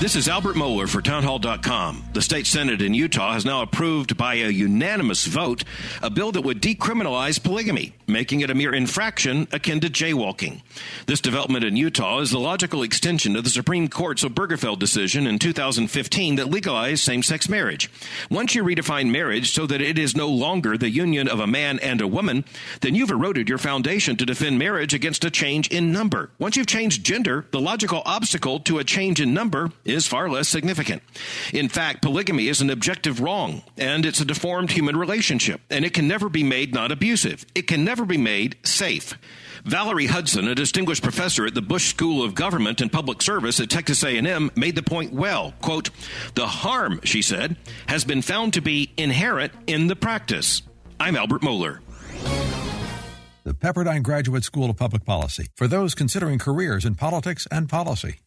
This is Albert Mohler for Townhall.com. The state Senate in Utah has now approved by a unanimous vote a bill that would decriminalize polygamy, making it a mere infraction akin to jaywalking. This development in Utah is the logical extension of the Supreme Court's Obergefell decision in 2015 that legalized same sex marriage. Once you redefine marriage so that it is no longer the union of a man and a woman, then you've eroded your foundation to defend marriage against a change in number. Once you've changed gender, the logical obstacle to a change in number is far less significant. In fact, polygamy is an objective wrong, and it's a deformed human relationship, and it can never be made non abusive. It can never be made safe. Valerie Hudson, a distinguished professor at the Bush School of Government and Public Service at Texas A&M, made the point well. Quote, "The harm," she said, "has been found to be inherent in the practice." I'm Albert Mohler. The Pepperdine Graduate School of Public Policy for those considering careers in politics and policy.